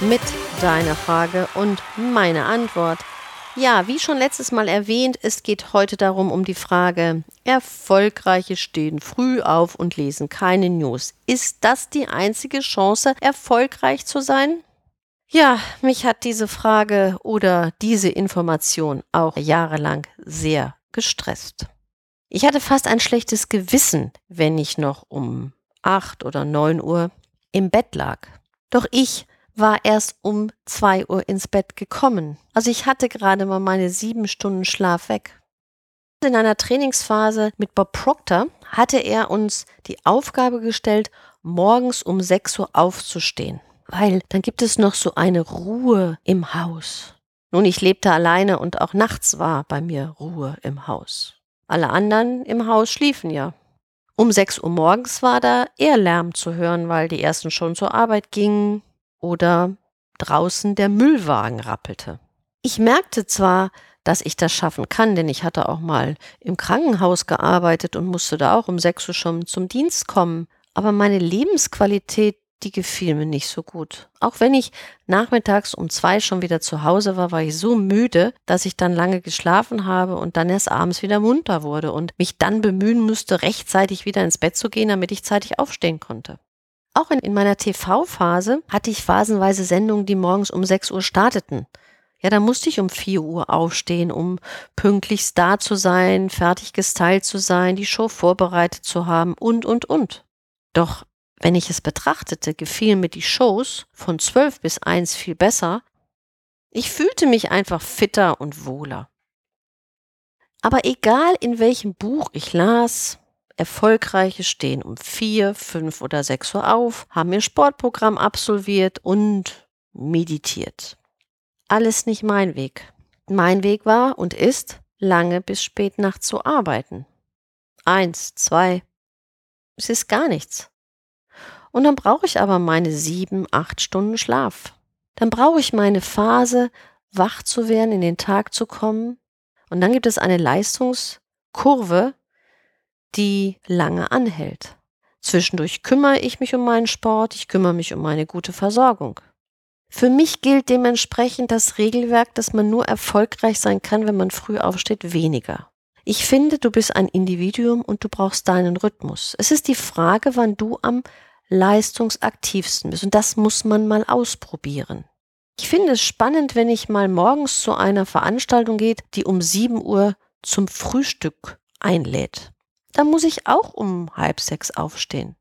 mit deiner Frage und meine Antwort. Ja, wie schon letztes Mal erwähnt, es geht heute darum um die Frage, Erfolgreiche stehen früh auf und lesen keine News. Ist das die einzige Chance, erfolgreich zu sein? Ja, mich hat diese Frage oder diese Information auch jahrelang sehr gestresst. Ich hatte fast ein schlechtes Gewissen, wenn ich noch um acht oder neun Uhr im Bett lag. Doch ich war erst um zwei Uhr ins Bett gekommen. Also ich hatte gerade mal meine sieben Stunden Schlaf weg. In einer Trainingsphase mit Bob Proctor hatte er uns die Aufgabe gestellt, morgens um sechs Uhr aufzustehen, weil dann gibt es noch so eine Ruhe im Haus. Nun, ich lebte alleine und auch nachts war bei mir Ruhe im Haus. Alle anderen im Haus schliefen ja. Um sechs Uhr morgens war da eher Lärm zu hören, weil die ersten schon zur Arbeit gingen oder draußen der Müllwagen rappelte. Ich merkte zwar, dass ich das schaffen kann, denn ich hatte auch mal im Krankenhaus gearbeitet und musste da auch um sechs Uhr schon zum Dienst kommen, aber meine Lebensqualität, die gefiel mir nicht so gut. Auch wenn ich nachmittags um zwei schon wieder zu Hause war, war ich so müde, dass ich dann lange geschlafen habe und dann erst abends wieder munter wurde und mich dann bemühen musste, rechtzeitig wieder ins Bett zu gehen, damit ich zeitig aufstehen konnte. Auch in, in meiner TV-Phase hatte ich phasenweise Sendungen, die morgens um 6 Uhr starteten. Ja, da musste ich um 4 Uhr aufstehen, um pünktlich da zu sein, fertig gestylt zu sein, die Show vorbereitet zu haben und, und, und. Doch wenn ich es betrachtete, gefielen mir die Shows von 12 bis 1 viel besser. Ich fühlte mich einfach fitter und wohler. Aber egal in welchem Buch ich las, Erfolgreiche stehen um vier, fünf oder sechs Uhr auf, haben ihr Sportprogramm absolviert und meditiert. Alles nicht mein Weg. Mein Weg war und ist, lange bis spät nachts zu arbeiten. Eins, zwei. Es ist gar nichts. Und dann brauche ich aber meine sieben, acht Stunden Schlaf. Dann brauche ich meine Phase, wach zu werden, in den Tag zu kommen. Und dann gibt es eine Leistungskurve, die lange anhält. Zwischendurch kümmere ich mich um meinen Sport, ich kümmere mich um meine gute Versorgung. Für mich gilt dementsprechend das Regelwerk, dass man nur erfolgreich sein kann, wenn man früh aufsteht, weniger. Ich finde, du bist ein Individuum und du brauchst deinen Rhythmus. Es ist die Frage, wann du am leistungsaktivsten bist. Und das muss man mal ausprobieren. Ich finde es spannend, wenn ich mal morgens zu einer Veranstaltung geht, die um 7 Uhr zum Frühstück einlädt dann muss ich auch um halb sechs aufstehen.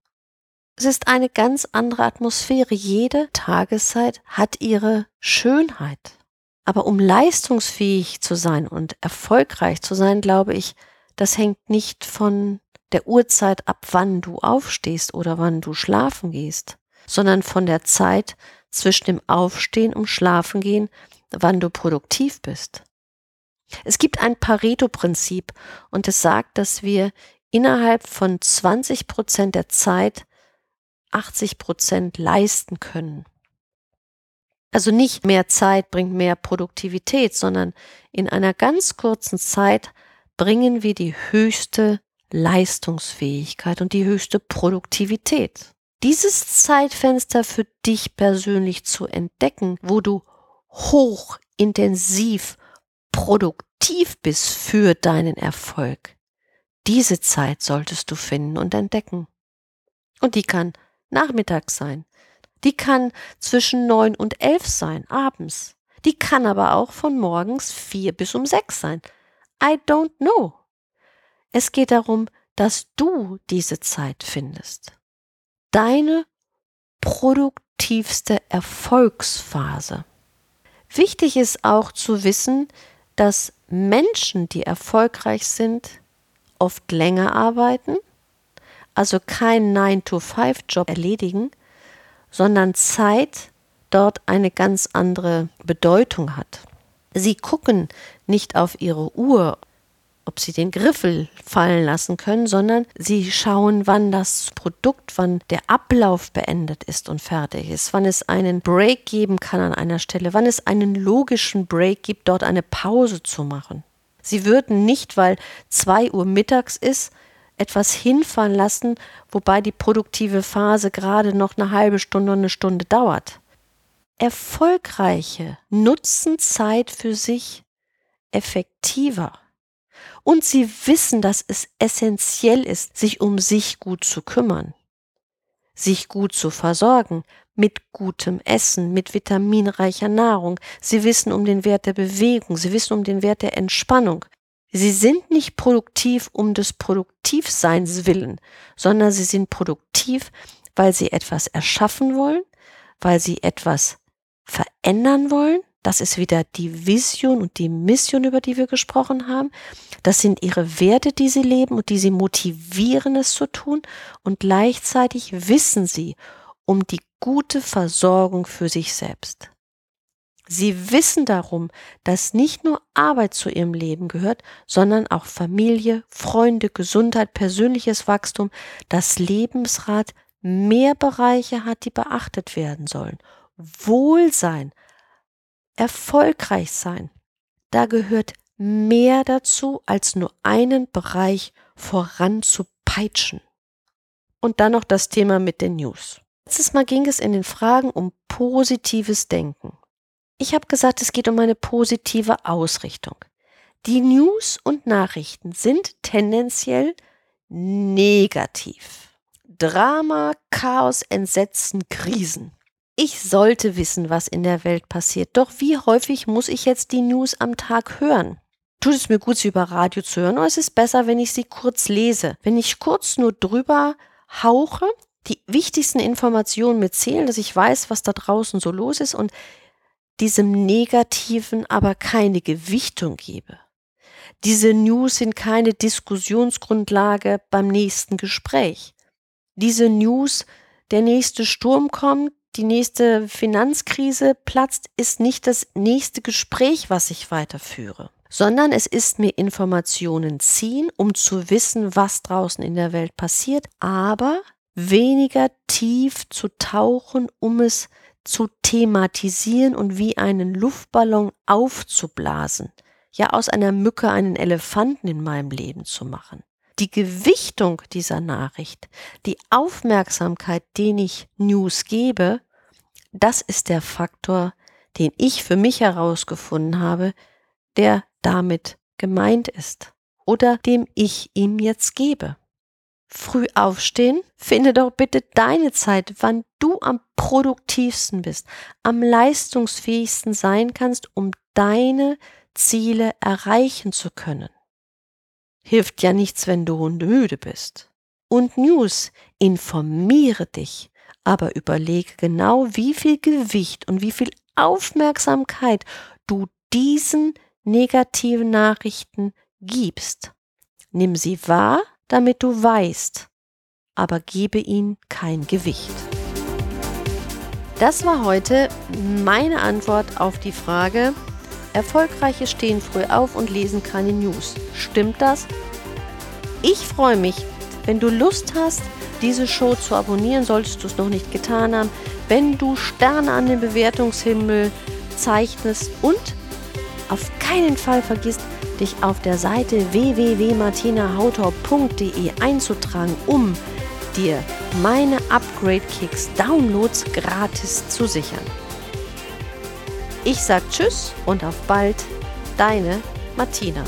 Es ist eine ganz andere Atmosphäre. Jede Tageszeit hat ihre Schönheit. Aber um leistungsfähig zu sein und erfolgreich zu sein, glaube ich, das hängt nicht von der Uhrzeit ab, wann du aufstehst oder wann du schlafen gehst, sondern von der Zeit zwischen dem Aufstehen und Schlafen gehen, wann du produktiv bist. Es gibt ein Pareto-Prinzip und es sagt, dass wir innerhalb von 20 Prozent der Zeit 80 Prozent leisten können. Also nicht mehr Zeit bringt mehr Produktivität, sondern in einer ganz kurzen Zeit bringen wir die höchste Leistungsfähigkeit und die höchste Produktivität. Dieses Zeitfenster für dich persönlich zu entdecken, wo du hochintensiv produktiv bist für deinen Erfolg, diese Zeit solltest du finden und entdecken. Und die kann nachmittags sein. Die kann zwischen neun und elf sein, abends. Die kann aber auch von morgens vier bis um sechs sein. I don't know. Es geht darum, dass du diese Zeit findest. Deine produktivste Erfolgsphase. Wichtig ist auch zu wissen, dass Menschen, die erfolgreich sind, oft länger arbeiten, also keinen 9-to-5-Job erledigen, sondern Zeit dort eine ganz andere Bedeutung hat. Sie gucken nicht auf ihre Uhr, ob sie den Griffel fallen lassen können, sondern sie schauen, wann das Produkt, wann der Ablauf beendet ist und fertig ist, wann es einen Break geben kann an einer Stelle, wann es einen logischen Break gibt, dort eine Pause zu machen. Sie würden nicht, weil zwei Uhr mittags ist, etwas hinfallen lassen, wobei die produktive Phase gerade noch eine halbe Stunde oder eine Stunde dauert. Erfolgreiche nutzen Zeit für sich effektiver. Und sie wissen, dass es essentiell ist, sich um sich gut zu kümmern, sich gut zu versorgen, mit gutem Essen, mit vitaminreicher Nahrung. Sie wissen um den Wert der Bewegung, sie wissen um den Wert der Entspannung. Sie sind nicht produktiv um des Produktivseins willen, sondern sie sind produktiv, weil sie etwas erschaffen wollen, weil sie etwas verändern wollen. Das ist wieder die Vision und die Mission, über die wir gesprochen haben. Das sind ihre Werte, die sie leben und die sie motivieren, es zu tun. Und gleichzeitig wissen sie um die gute Versorgung für sich selbst. Sie wissen darum, dass nicht nur Arbeit zu ihrem Leben gehört, sondern auch Familie, Freunde, Gesundheit, persönliches Wachstum, das Lebensrad mehr Bereiche hat, die beachtet werden sollen. Wohlsein, erfolgreich sein, da gehört mehr dazu, als nur einen Bereich voranzupeitschen. Und dann noch das Thema mit den News. Letztes Mal ging es in den Fragen um positives Denken. Ich habe gesagt, es geht um eine positive Ausrichtung. Die News und Nachrichten sind tendenziell negativ. Drama, Chaos, Entsetzen, Krisen. Ich sollte wissen, was in der Welt passiert. Doch wie häufig muss ich jetzt die News am Tag hören? Tut es mir gut, sie über Radio zu hören, oder ist es besser, wenn ich sie kurz lese? Wenn ich kurz nur drüber hauche, die wichtigsten Informationen mitzählen, dass ich weiß, was da draußen so los ist und diesem Negativen aber keine Gewichtung gebe. Diese News sind keine Diskussionsgrundlage beim nächsten Gespräch. Diese News, der nächste Sturm kommt, die nächste Finanzkrise platzt, ist nicht das nächste Gespräch, was ich weiterführe, sondern es ist mir Informationen ziehen, um zu wissen, was draußen in der Welt passiert, aber weniger tief zu tauchen, um es zu thematisieren und wie einen Luftballon aufzublasen, ja aus einer Mücke einen Elefanten in meinem Leben zu machen. Die Gewichtung dieser Nachricht, die Aufmerksamkeit, den ich News gebe, das ist der Faktor, den ich für mich herausgefunden habe, der damit gemeint ist oder dem ich ihm jetzt gebe früh aufstehen, finde doch bitte deine Zeit, wann du am produktivsten bist, am leistungsfähigsten sein kannst, um deine Ziele erreichen zu können. Hilft ja nichts, wenn du hundemüde bist. Und News, informiere dich, aber überlege genau, wie viel Gewicht und wie viel Aufmerksamkeit du diesen negativen Nachrichten gibst. Nimm sie wahr damit du weißt, aber gebe ihnen kein Gewicht. Das war heute meine Antwort auf die Frage, Erfolgreiche stehen früh auf und lesen keine News. Stimmt das? Ich freue mich, wenn du Lust hast, diese Show zu abonnieren, solltest du es noch nicht getan haben, wenn du Sterne an den Bewertungshimmel zeichnest und auf keinen Fall vergisst, dich auf der Seite www.martinahautor.de einzutragen, um dir meine Upgrade Kicks Downloads gratis zu sichern. Ich sag Tschüss und auf bald, deine Martina.